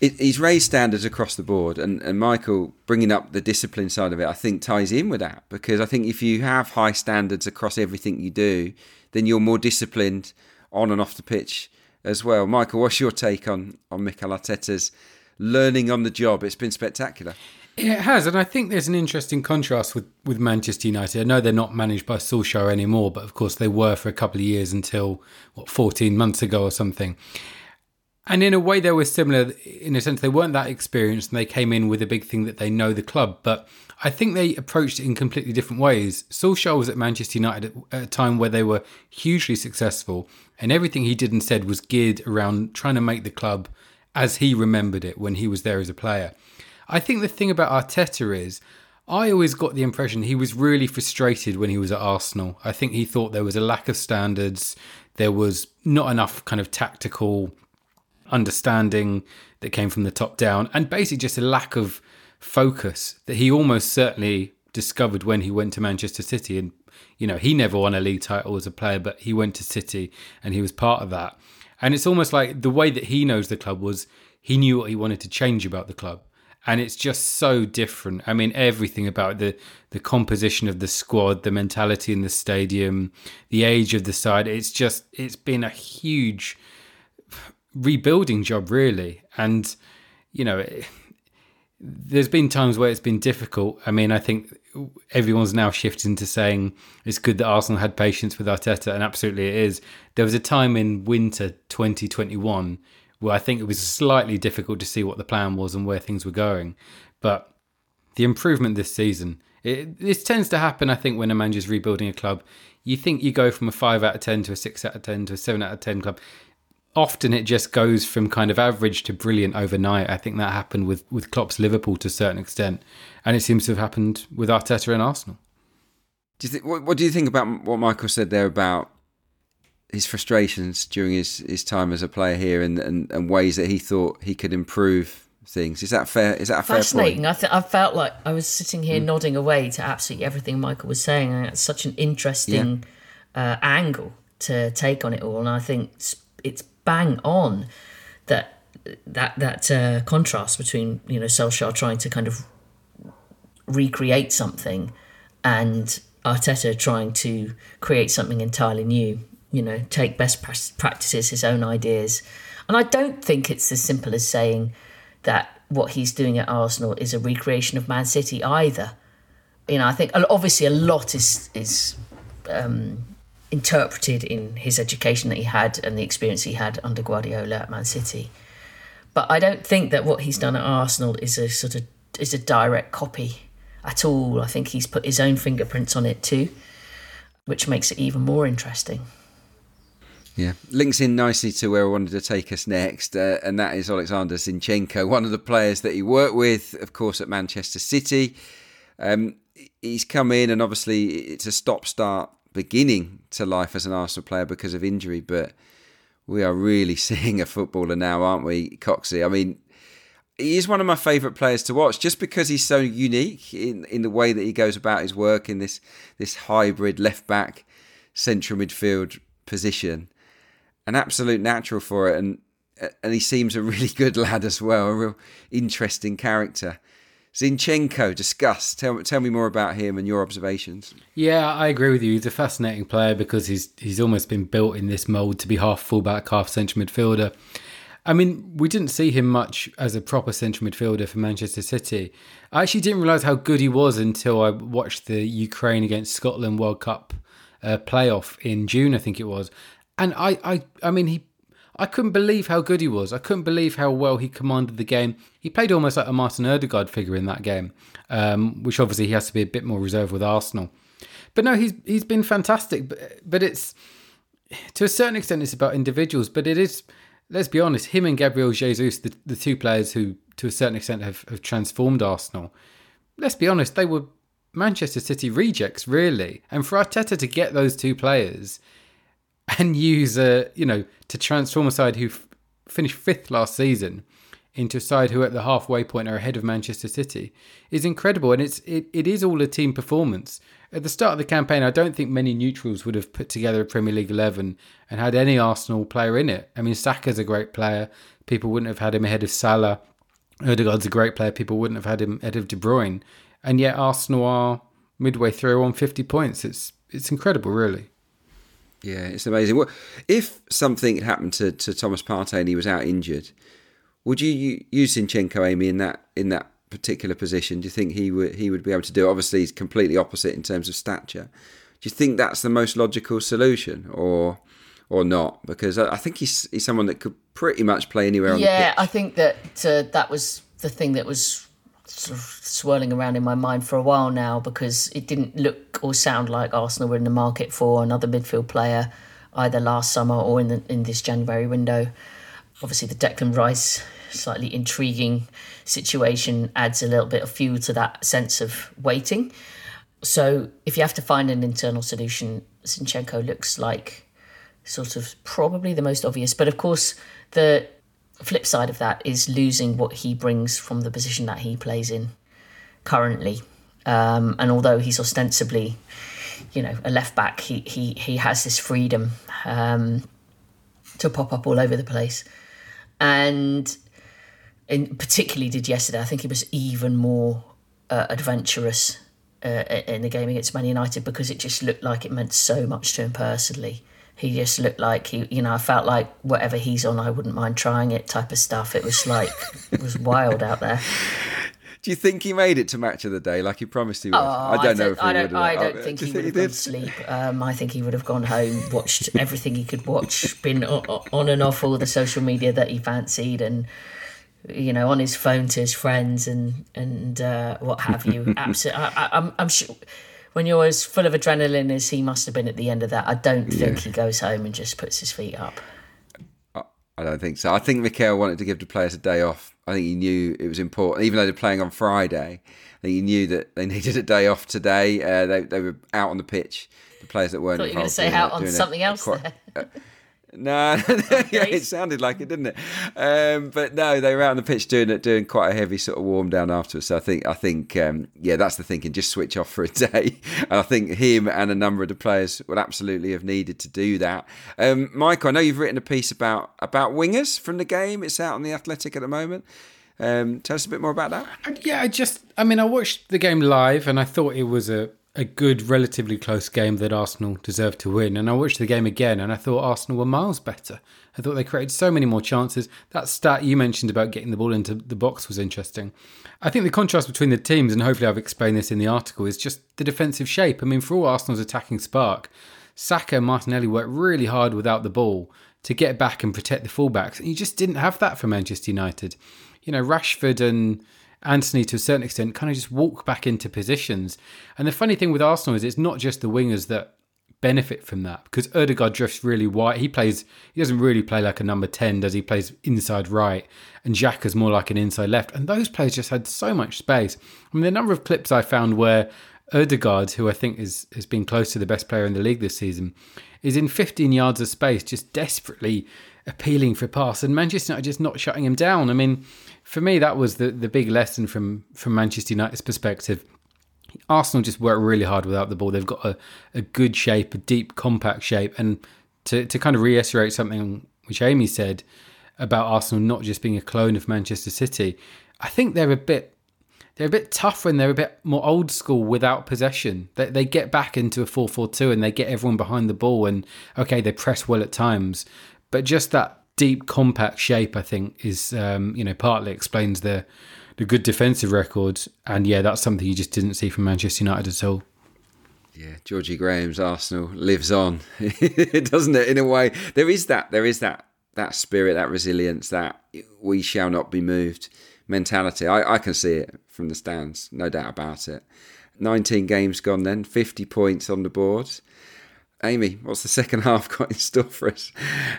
It, he's raised standards across the board, and, and Michael bringing up the discipline side of it, I think ties in with that because I think if you have high standards across everything you do, then you're more disciplined on and off the pitch as well. Michael, what's your take on on Mikel Arteta's learning on the job? It's been spectacular. It has, and I think there's an interesting contrast with, with Manchester United. I know they're not managed by Solskjaer anymore, but of course they were for a couple of years until what 14 months ago or something. And in a way, they were similar. In a sense, they weren't that experienced, and they came in with a big thing that they know the club. But I think they approached it in completely different ways. Solskjaer was at Manchester United at a time where they were hugely successful, and everything he did and said was geared around trying to make the club as he remembered it when he was there as a player. I think the thing about Arteta is, I always got the impression he was really frustrated when he was at Arsenal. I think he thought there was a lack of standards, there was not enough kind of tactical understanding that came from the top down, and basically just a lack of focus that he almost certainly discovered when he went to Manchester City. And, you know, he never won a league title as a player, but he went to City and he was part of that. And it's almost like the way that he knows the club was he knew what he wanted to change about the club and it's just so different. I mean, everything about the the composition of the squad, the mentality in the stadium, the age of the side. It's just it's been a huge rebuilding job, really. And you know, it, there's been times where it's been difficult. I mean, I think everyone's now shifting to saying it's good that Arsenal had patience with Arteta, and absolutely it is. There was a time in winter 2021 where I think it was slightly difficult to see what the plan was and where things were going. But the improvement this season, it, this tends to happen, I think, when a manager's rebuilding a club. You think you go from a 5 out of 10 to a 6 out of 10 to a 7 out of 10 club. Often it just goes from kind of average to brilliant overnight. I think that happened with, with Klopp's Liverpool to a certain extent. And it seems to have happened with Arteta and Arsenal. Do you think, what, what do you think about what Michael said there about his frustrations during his, his time as a player here and, and, and ways that he thought he could improve things. Is that fair? Is that a fair Fascinating. point? I th- I felt like I was sitting here nodding away to absolutely everything Michael was saying. And it's such an interesting uh, angle to take on it all, and I think it's, it's bang on that that that uh, contrast between you know Solskjaer trying to kind of recreate something and Arteta trying to create something entirely new. You know, take best practices, his own ideas, and I don't think it's as simple as saying that what he's doing at Arsenal is a recreation of Man City either. You know, I think obviously a lot is is um, interpreted in his education that he had and the experience he had under Guardiola at Man City. But I don't think that what he's done at Arsenal is a sort of is a direct copy at all. I think he's put his own fingerprints on it too, which makes it even more interesting. Yeah, links in nicely to where I wanted to take us next, uh, and that is Alexander Zinchenko, one of the players that he worked with, of course, at Manchester City. Um, he's come in, and obviously it's a stop-start beginning to life as an Arsenal player because of injury, but we are really [LAUGHS] seeing a footballer now, aren't we, Coxey? I mean, he is one of my favourite players to watch just because he's so unique in, in the way that he goes about his work in this this hybrid left back central midfield position an absolute natural for it, and and he seems a really [LAUGHS] good lad as well, a real interesting character. Zinchenko, discuss. Tell tell me more about him and your observations. Yeah, I agree with you. He's a fascinating player because he's he's almost been built in this mold to be half fullback, half central midfielder. I mean, we didn't see him much as a proper central midfielder for Manchester City. I actually didn't realise how good he was until I watched the Ukraine against Scotland World Cup uh, playoff in June, I think it was, and I, I, I mean, he, I couldn't believe how good he was. I couldn't believe how well he commanded the game. He played almost like a Martin Odegaard figure in that game, um, which obviously he has to be a bit more reserved with Arsenal. But no, he's he's been fantastic. But, but it's to a certain extent it's about individuals. But it is, let's be honest, him and Gabriel Jesus, the, the two players who to a certain extent have, have transformed Arsenal. Let's be honest, they were Manchester City rejects, really. And for Arteta to get those two players [LAUGHS] and use a you know to transform a side who f- finished fifth last season into a side who at the halfway point are ahead of Manchester City is incredible and it's it, it is all a team performance. At the start of the campaign I don't think many neutrals would have put together a Premier League 11 and had any Arsenal player in it. I mean Saka's a great player, people wouldn't have had him ahead of Salah. Odegaard's a great player, people wouldn't have had him ahead of De Bruyne. And yet Arsenal are midway through on 50 points. It's it's incredible really. Yeah, it's amazing. Well, if something had happened to, to Thomas Partey and he was out injured, would you use Zinchenko, Amy, in that in that particular position? Do you think he would he would be able to do? It? Obviously, he's completely opposite in terms of stature. Do you think that's the most logical solution, or or not? Because I think he's he's someone that could pretty much play anywhere. yeah, I think that uh, that was the thing that was sort of swirling around in my mind for a while now because it didn't look or sound like Arsenal were in the market for another midfield player either last summer or in the, in this January window. Obviously, the Declan Rice slightly intriguing situation adds a little bit of fuel to that sense of waiting. So, if you have to find an internal solution, Zinchenko looks like sort of probably the most obvious. But of course, the flip side of that is losing what he brings from the position that he plays in currently. Um, and although he's ostensibly, you know, a left back, he he he has this freedom um, to pop up all over the place, and in particularly did yesterday. I think he was even more uh, adventurous uh, in the game against Man United because it just looked like it meant so much to him personally he just looked like he, you know, I felt like whatever he's on, I wouldn't mind trying it type of stuff. It was like, it was wild out there. Do you think he made it to match of the day like he promised he would? Oh, I don't I know if he I don't. I don't oh, think do he think would have gone did? to sleep. Um, I think he would have gone home, watched everything he could watch, been on and off all the social media that he fancied, and you know, on his phone to his friends and and uh, what have you. [LAUGHS] Absolutely, I'm I'm sure when you're as full of adrenaline as he must have been at the end of that, I don't think he goes home and just puts his feet up. I don't think so. I think Mikel wanted to give the players a day off. I think he knew it was important, even though they're playing on Friday. I think he knew that they [LAUGHS] needed a day off today. Uh, they, they were out on the pitch the players that weren't Thought you were going to say out on something a else quite- there. [LAUGHS] No, [LAUGHS] yeah, it sounded like it, didn't it? Um, but no, they were out on the pitch doing it, doing quite a heavy sort of warm down afterwards. So I think, I think, um, yeah, that's the thinking. Just switch off for a [LAUGHS] day. And I think him and a number of the players would absolutely have needed to do that. Um, Michael, I know you've written a piece about about wingers from the game. It's out on the Athletic at the moment. Um, tell us a bit more about that. Yeah, I just, I mean, I watched the game live and I thought it was a, a good, relatively close game that Arsenal deserved to win. And I watched the game again and I thought Arsenal were miles better. I thought they created so many more chances. That stat you mentioned about getting the ball into the box was interesting. I think the contrast between the teams, and hopefully I've explained this in the article, is just the defensive shape. I mean, for all Arsenal's attacking spark, Saka and Martinelli worked really hard without the ball to get back and protect the fullbacks. And you just didn't have that for Manchester United. You know, Rashford and Antony, to a certain extent, kind of just walk back into positions. And the funny thing with Arsenal is it's not just the wingers that benefit from that because Odegaard drifts really wide. He plays, he doesn't really play like a number 10, does he? plays inside right. And Xhaka's more like an inside left. And those players just had so much space. I mean, the number of clips I found where Odegaard, who I think is has been close to the best player in the league this season, is in 15 yards of space, just desperately appealing for pass, and Manchester United just not shutting him down. I mean, for me, that was the, the big lesson from from Manchester United's perspective. Arsenal just work really hard without the ball. They've got a, a good shape, a deep, compact shape, and to to kind of reiterate something which Amy said about Arsenal not just being a clone of Manchester City, I think they're a bit they're a bit tough when they're a bit more old school without possession. They, they get back into a 4 4 2 and they get everyone behind the ball. And okay, they press well at times, but just that deep, compact shape, I think, is, um, you know, partly explains the, the good defensive record. And yeah, that's something you just didn't see from Manchester United at all. Yeah, Georgie Graham's Arsenal lives on, [LAUGHS] doesn't it? In a way, there is that, there is that, that spirit, that resilience, that we shall not be moved mentality. I, I can see it from the stands, no doubt about it. 19 games gone then, 50 points on the board. Amy, what's the second [LAUGHS] half got in store for us?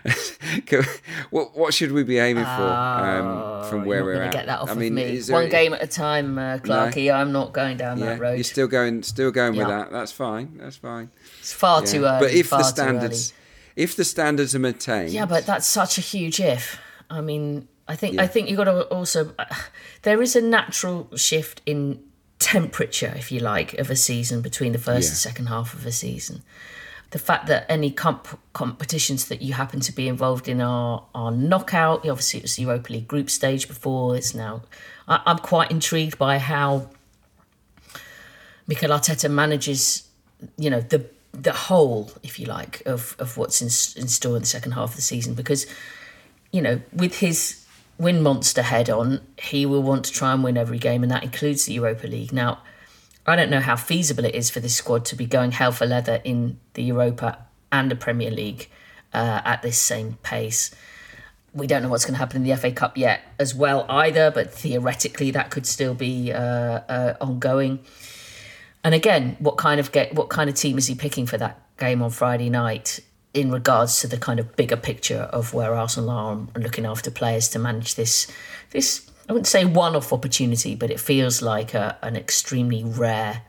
[LAUGHS] what what should we be aiming for um, from where Oh, You're we're at? get that off I mean, me. One game at a time, uh, Clarky. I'm not going down yeah, that road. you're still going, still going with that. That's fine. That's fine. It's far Yeah. too early. But if the standards, if the standards are maintained, yeah, but that's such a huge if. I mean, I think I think you got to also. Uh, [SIGHS] there is a natural shift in temperature, if you like, of a season between the first Yeah. and second half of a season. The fact that any comp- competitions that you happen to be involved in are are knockout. Obviously, it was the Europa League group stage before. It's now. I, I'm quite intrigued by how Mikel Arteta manages, you know, the the whole, if you like, of of what's in, in store in the second half of the season. Because, you know, with his win monster head on, he will want to try and win every game, and that includes the Europa League. Now, I don't know how feasible it is for this squad to be going hell for leather in the Europa and the Premier League uh, at this same pace. We don't know what's going to happen in the FA Cup yet, as well either. But theoretically, that could still be uh, uh, ongoing. And again, what kind of get what kind of team is he picking for that game on Friday night? In regards to the kind of bigger picture of where Arsenal are and looking after players to manage this, this I wouldn't say one-off opportunity, but it feels like a, an extremely rare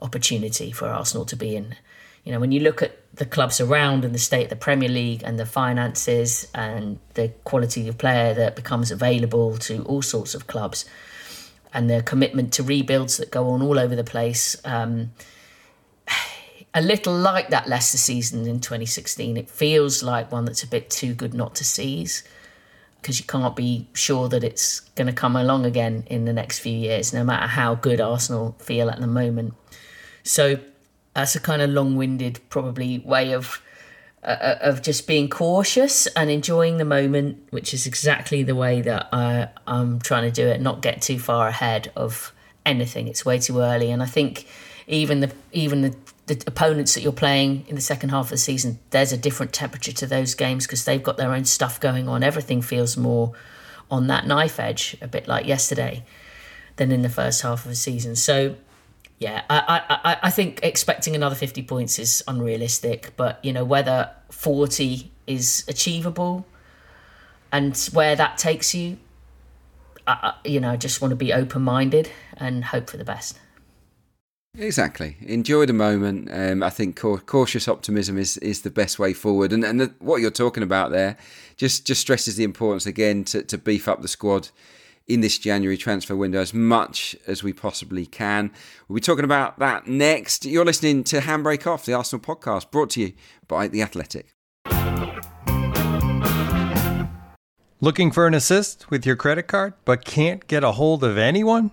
opportunity for Arsenal to be in. You know, when you look at the clubs around and the state of the Premier League and the finances and the quality of player that becomes available to all sorts of clubs, and the commitment to rebuilds that go on all over the place. Um, [SIGHS] a little like that Leicester season in 2016, it feels like one that's a bit too good not to seize because you can't be sure that it's going to come along again in the next few years, no matter how good Arsenal feel at the moment. So that's a kind of long-winded, probably way of uh, of just being cautious and enjoying the moment, which is exactly the way that I, I'm trying to do it. Not get too far ahead of anything. It's way too early, and I think even the even the, the opponents that you're playing in the second half of the season, there's a different temperature to those games because they've got their own stuff going on. Everything feels more on that knife edge, a bit like yesterday, than in the first half of the season. So yeah, I, I, I think expecting another 50 points is unrealistic, but you know, whether 40 is achievable and where that takes you, I, you know, I just want to be open minded and hope for the best. Exactly. Enjoy the moment. Um, I think cautious optimism is, is the best way forward. And, and the, what you're talking about there just, just stresses the importance again to, to beef up the squad in this January transfer window as much as we possibly can. We'll be talking about that next. You're listening to Handbrake Off, the Arsenal podcast, brought to you by The Athletic. Looking for an assist with your credit card, but can't get a hold of anyone?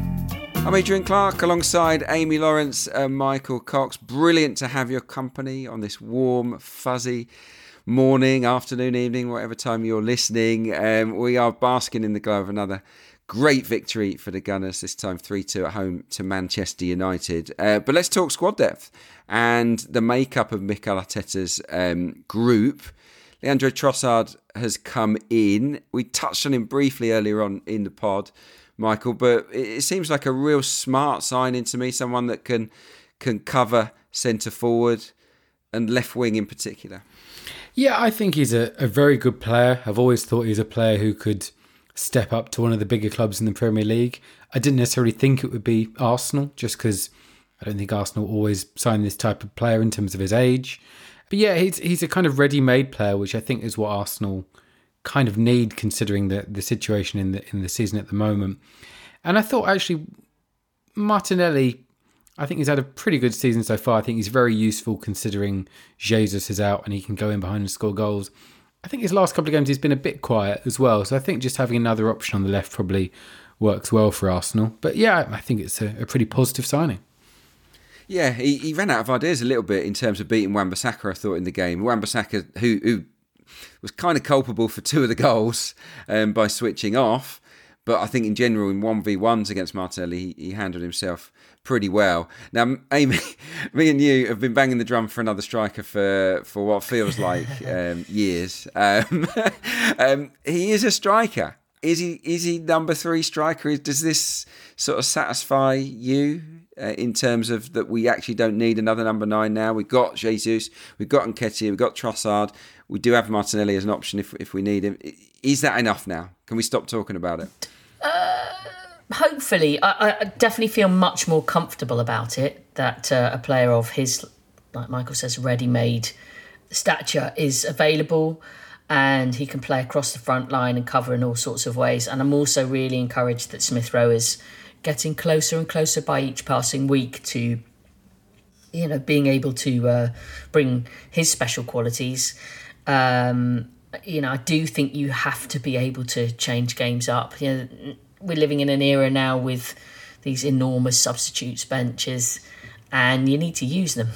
I'm Adrian Clark alongside Amy Lawrence and Michael Cox. Brilliant to have your company on this warm, fuzzy morning, afternoon, evening, whatever time you're listening. Um, we are basking in the glow of another great victory for the Gunners, this time 3 2 at home to Manchester United. Uh, but let's talk squad depth and the makeup of Mikel Arteta's um, group. Leandro Trossard has come in. We touched on him briefly earlier on in the pod. Michael, but it seems like a real smart signing to me. Someone that can can cover centre forward and left wing in particular. Yeah, I think he's a, a very good player. I've always thought he's a player who could step up to one of the bigger clubs in the Premier League. I didn't necessarily think it would be Arsenal, just because I don't think Arsenal always sign this type of player in terms of his age. But yeah, he's he's a kind of ready-made player, which I think is what Arsenal kind of need considering the the situation in the in the season at the moment. And I thought actually Martinelli, I think he's had a pretty good season so far. I think he's very useful considering Jesus is out and he can go in behind and score goals. I think his last couple of games he's been a bit quiet as well. So I think just having another option on the left probably works well for Arsenal. But yeah, I think it's a, a pretty positive signing. Yeah, he, he ran out of ideas a little bit in terms of beating Wan-Bissaka, I thought, in the game. Wan-Bissaka, who, who was kind of culpable for two of the goals um, by switching off. But I think in general, in 1v1s against Martinelli, he, he handled himself pretty well. Now, [LAUGHS] Amy, me and you have been banging the drum for another striker for, for what feels like [LAUGHS] um, years. Um, [LAUGHS] um, he is a striker. Is he is he number three striker? Does this sort of satisfy you uh, in terms of that we actually don't need another number nine now? We've got Jesus, we've got Nketiah, we've got Trossard, we do have Martinelli as an option if if we need him. Is that enough now? Can we stop talking about it? Uh, hopefully, I, I, definitely feel much more comfortable about it. That uh, a player of his, like Michael says, ready-made stature is available, and he can play across the front line and cover in all sorts of ways. And I'm also really encouraged that Smith Rowe is getting closer and closer by each passing week to you know being able to uh, bring his special qualities um, you know, I do think you have to be able to change games up. You know, we're living in an era now with these enormous substitutes benches, and you need to use them.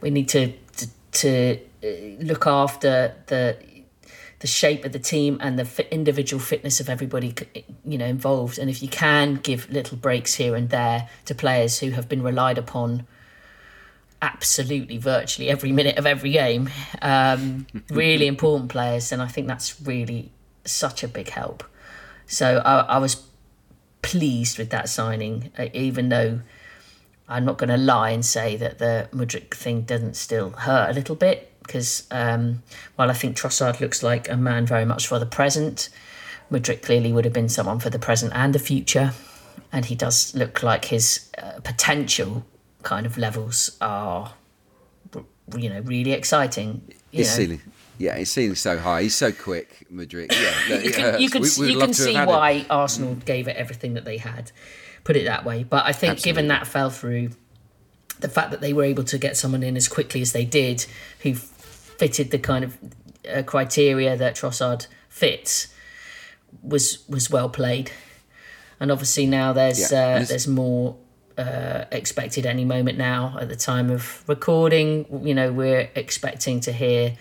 We need to to, to uh, look after the the shape of the team and the individual fitness of everybody you know involved and if you can give little breaks here and there to players who have been relied upon absolutely virtually every minute of every game. Um, [LAUGHS] really important players, and I think that's really such a big help. So I, I was pleased with that signing, uh, even though I'm not going to lie and say that the Mudryk thing doesn't still hurt a little bit. Because um, while I think Trossard looks like a man very much for the present, Mudryk clearly would have been someone for the present and the future. And he does look like his uh, potential kind of levels are, you know, really exciting. His ceiling, yeah, his ceiling's so high. He's so quick, Mudryk. Yeah, [LAUGHS] you can, you can, we, you can see why it. Arsenal gave it everything that they had. Put it that way. But I think Absolutely. given that fell through, the fact that they were able to get someone in as quickly as they did, who fitted the kind of uh, criteria that Trossard fits was was well played, and obviously now there's Yeah, uh, there's more uh, expected any moment now at the time of recording. You know, we're expecting to hear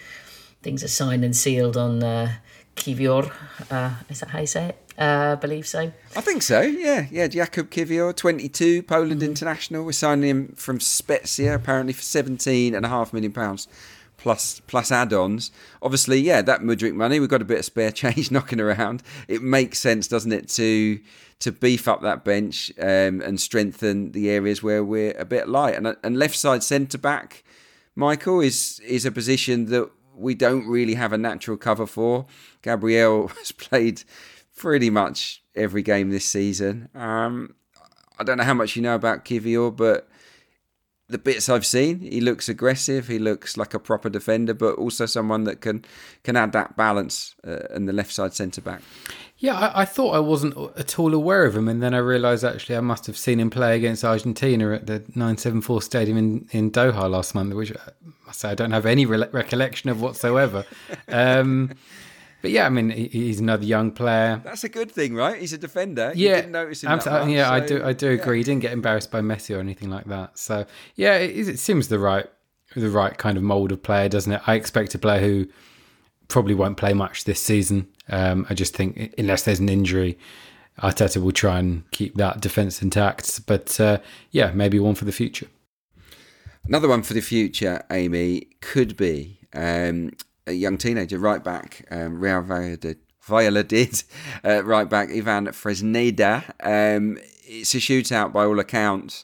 things are signed and sealed on uh, Kivior. Uh, is that how you say it? Uh, I believe so. I think so. Yeah, yeah. Jakub Kivior, 22, Poland international. We're signing him from Spezia apparently for 17 and a half million pounds plus plus add-ons. Obviously, yeah, that Mudryk money. We've got a bit of spare [LAUGHS] change knocking around. It makes sense, doesn't it, to to beef up that bench um, and strengthen the areas where we're a bit light. And and left side centre back, Michael is is a position that we don't really have a natural cover for. Gabriel [LAUGHS] has played pretty much every game this season. Um, I don't know how much you know about Kivior, but the bits I've seen, he looks aggressive. He looks like a proper defender, but also someone that can can add that balance uh, in the left side centre back. Yeah, I, I thought I wasn't at all aware of him, and then I realised actually I must have seen him play against Argentina at the 974 Stadium in, in Doha last month, which I must say I don't have any re- recollection of whatsoever. [LAUGHS] um, but yeah, I mean, he's another young player. That's a good thing, right? He's a defender. You Yeah, didn't notice him much, yeah, I do. I do yeah. agree. He didn't get embarrassed by Messi or anything like that. So yeah, it, it seems the right, the right kind of mold of player, doesn't it? I expect a player who probably won't play much this season. Um, I just think unless there's an injury, Arteta will try and keep that defense intact. But uh, yeah, maybe one for the future. Another one for the future, Amy, could be um, a young teenager right back, um, Real Valladolid, Valladolid uh, right back, Ivan Fresneda. Um, it's a shootout by all accounts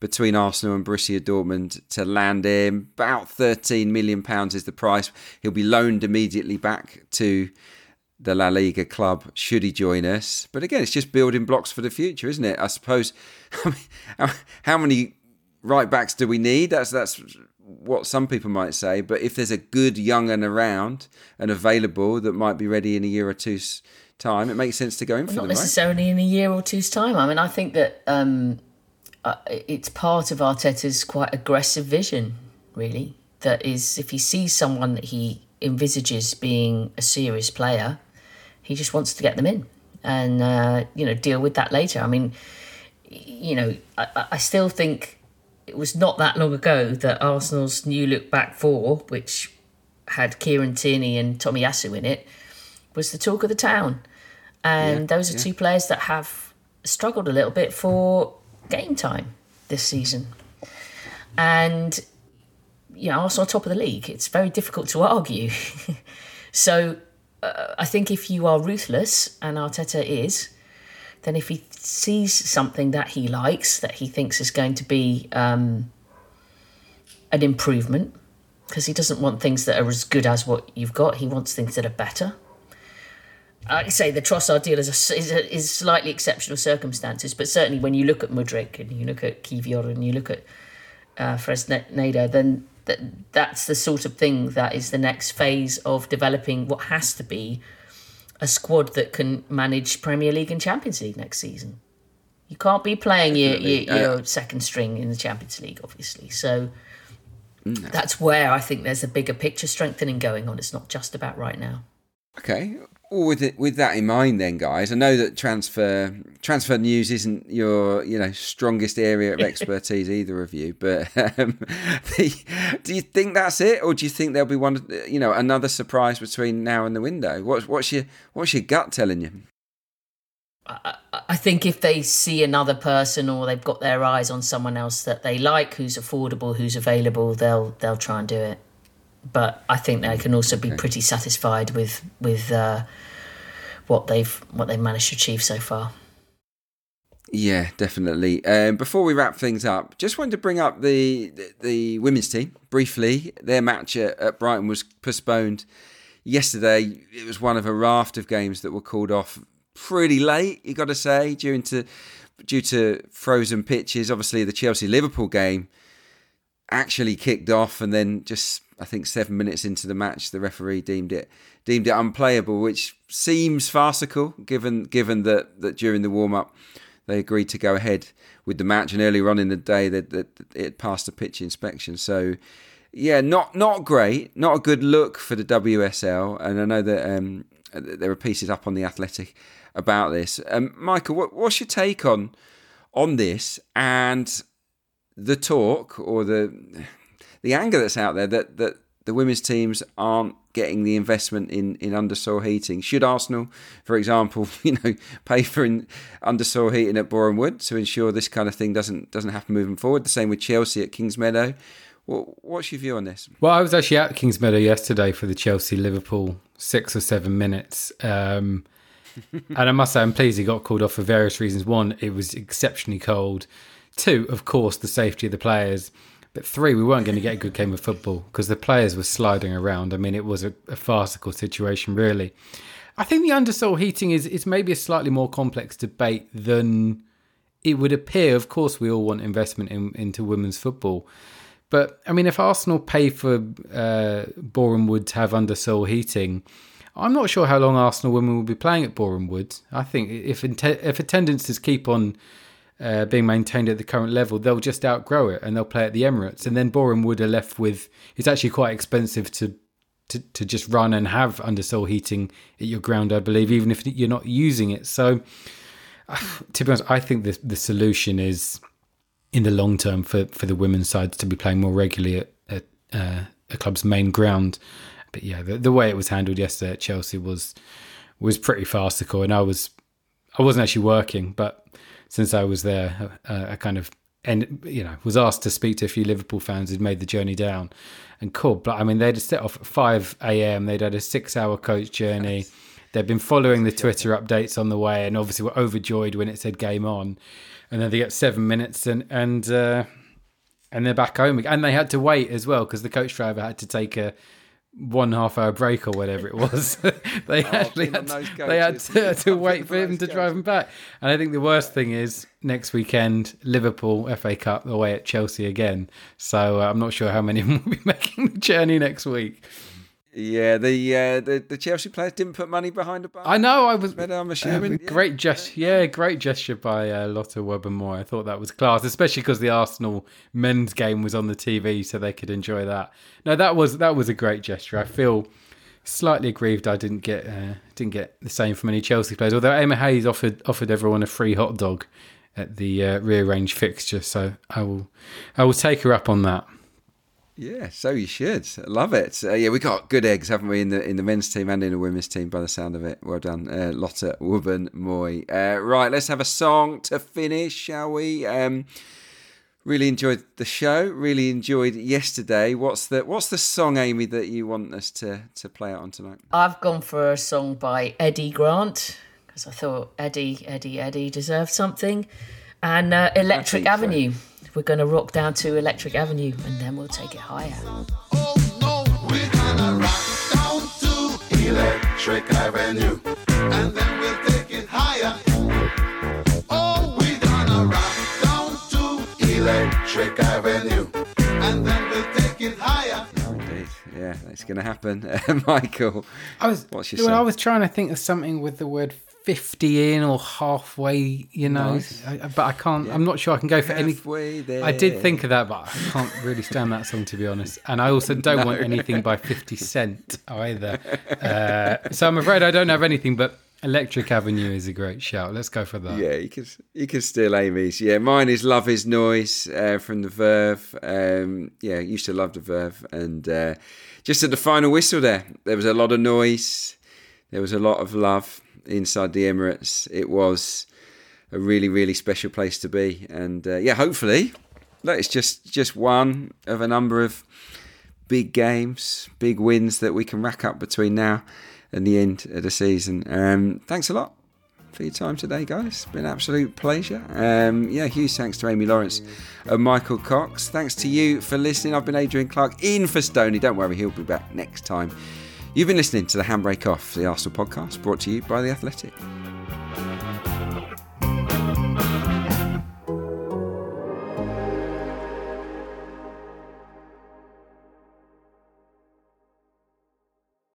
between Arsenal and Borussia Dortmund to land him. About £13 million is the price. He'll be loaned immediately back to the La Liga club should he join us. But again, it's just building blocks for the future, isn't it? I suppose. [LAUGHS] I mean, how- many right backs do we need? That's that's what some people might say. But if there's a good young and around and available that might be ready in a year or two's time, it makes sense to go in for Not them, right? necessarily in a year or two's time. I mean, I think that um, uh, it's part of Arteta's quite aggressive vision, really. That is, if he sees someone that he envisages being a serious player, he just wants to get them in and uh, you know deal with that later. I mean, you know, I- I still think it was not that long ago that Arsenal's new look back four, which had Kieran Tierney and Tomiyasu in it, was the talk of the town. And Yeah, those are yeah. two players that have struggled a little bit for game time this season. And, you know, Arsenal top of the league. It's very difficult to argue. [LAUGHS] so uh, I think if you are ruthless, and Arteta is, then if he sees something that he likes, that he thinks is going to be um, an improvement, because he doesn't want things that are as good as what you've got, he wants things that are better. I say, the Trossard deal is, a, is, a, is slightly exceptional circumstances, but certainly when you look at Mudryk and you look at Kivior and you look at uh, Fresneda, then th- that's the sort of thing that is the next phase of developing what has to be a squad that can manage Premier League and Champions League next season. You can't be playing your, your, Definitely. Uh, your second string in the Champions League, obviously. So that's where I think there's a bigger picture strengthening going on. It's not just about right now. Okay. Well, with it, with that in mind, then, guys, I know that transfer transfer news isn't your you know strongest area of [LAUGHS] expertise either of you, but um, [LAUGHS] the, do you think that's it, or do you think there'll be one you know another surprise between now and the window? What's what's your what's your gut telling you? I think if they see another person or they've got their eyes on someone else that they like, who's affordable, who's available, they'll they'll try and do it. But I think they can also be pretty satisfied with with uh, what they've what they've managed to achieve so far. Yeah, definitely. Um, before we wrap things up, just wanted to bring up the the, the women's team briefly. Their match at, at Brighton was postponed yesterday. It was one of a raft of games that were called off pretty late. You got to say, due to due to frozen pitches. Obviously, the Chelsea Liverpool game actually kicked off, and then just I think seven minutes into the match, the referee deemed it deemed it unplayable, which seems farcical given given that that during the warm up they agreed to go ahead with the match, and earlier on in the day that, that it passed the pitch inspection. So yeah, not not great, not a good look for the WSL. And I know that um, there are pieces up on the Athletic about this. Um, Michael, what, what's your take on on this and the talk or the the anger that's out there that that the women's teams aren't getting the investment in, in undersoil heating. Should Arsenal, for example, [LAUGHS] you know, pay for in, undersoil heating at Boreham Wood to ensure this kind of thing doesn't doesn't happen moving forward? The same with Chelsea at Kingsmeadow. what's your view on this? Well, I was actually at Kingsmeadow yesterday for the Chelsea Liverpool six or seven minutes. Um, [LAUGHS] and I must say, I'm pleased he got called off for various reasons. One, it was exceptionally cold. Two, of course, the safety of the players. But three, we weren't going to get a good game of football because the players were sliding around. I mean, it was a, a farcical situation, really. I think the undersoil heating is, is maybe a slightly more complex debate than it would appear. Of course, we all want investment in, into women's football. But I mean, if Arsenal pay for uh, Boreham Wood to have undersoil heating, I'm not sure how long Arsenal women will be playing at Boreham Wood. I think if if attendances keep on uh, being maintained at the current level, they'll just outgrow it and they'll play at the Emirates. And then Boreham Wood are left with it's actually quite expensive to, to, to just run and have undersoil heating at your ground, I believe, even if you're not using it. So, [SIGHS] to be honest, I think the, the solution is in the long term for, for the women's sides to be playing more regularly at, at uh, a club's main ground. But yeah, the, the way it was handled yesterday at Chelsea was was pretty farcical, and I was I wasn't actually working, but since I was there, uh, I kind of and you know was asked to speak to a few Liverpool fans who'd made the journey down, and cool. But I mean, they'd set off at five a.m. They'd had a six-hour coach journey. Nice. They'd been following the Twitter updates on the way, and obviously were overjoyed when it said "game on." And then they get seven minutes, and and uh, and they're back home, and they had to wait as well because the coach driver had to take a one half hour break or whatever it was. [LAUGHS] they oh, actually had to, they had to, [LAUGHS] to wait for him to drive him back. And I think the worst thing is next weekend Liverpool FA Cup away at Chelsea again. So uh, I'm not sure how many [LAUGHS] will be making the journey next week. Yeah, the uh, the the Chelsea players didn't put money behind a bar. I know. I was. I'm assuming. Uh, great gesture. Yeah, great gesture by uh, Lotte Wubben-Moy. I thought that was class, especially because the Arsenal men's game was on the TV, so they could enjoy that. No, that was that was a great gesture. I feel slightly aggrieved I didn't get uh, didn't get the same from any Chelsea players. Although Emma Hayes offered offered everyone a free hot dog at the uh, rearranged fixture, so I will I will take her up on that. Yeah, so you should love it. Uh, yeah, we got good eggs, haven't we, in the in the men's team and in the women's team? By the sound of it, well done, uh, Lotte Wubben-Moy. Uh, right, let's have a song to finish, shall we? Um, really enjoyed the show. Really enjoyed yesterday. What's the What's the song, Amy, that you want us to to play out on tonight? I've gone for a song by Eddie Grant because I thought Eddie, Eddie, Eddie deserved something, and uh, Electric Avenue. So. We're going to rock down to Electric Avenue and then we'll take it higher. Oh, no, we're gonna rock down to Electric Avenue and then we'll take it higher. Oh, we're gonna rock down to Electric Avenue and then we'll take it higher. indeed. Yeah, it's going to happen. [LAUGHS] Michael, I was, what's your well, I was trying to think of something with the word 50 in or halfway, you know. Nice. I, but I can't, yeah. I'm not sure I can go for halfway any. There. I did think of that, but I can't really stand that song, to be honest. And I also don't no. want anything by 50 Cent either. Uh, so I'm afraid I don't have anything, but Electric Avenue is a great shout. Let's go for that. Yeah, you can you can steal Amy's. Yeah, mine is Love Is Noise uh, from the Verve. Um, yeah, used to love the Verve, and uh, just at the final whistle there, there was a lot of noise. There was a lot of love inside the Emirates. It was a really, really special place to be, and uh, yeah, hopefully, look, it's just just one of a number of big games, big wins that we can rack up between now and the end of the season. Um, thanks a lot for your time today, guys. Been an absolute pleasure. Um, yeah, huge thanks to Amy Lawrence and Michael Cox. Thanks to you for listening. I've been Adrian Clark in for Stony. Don't worry, he'll be back next time. You've been listening to the Handbrake Off, the Arsenal podcast, brought to you by The Athletic.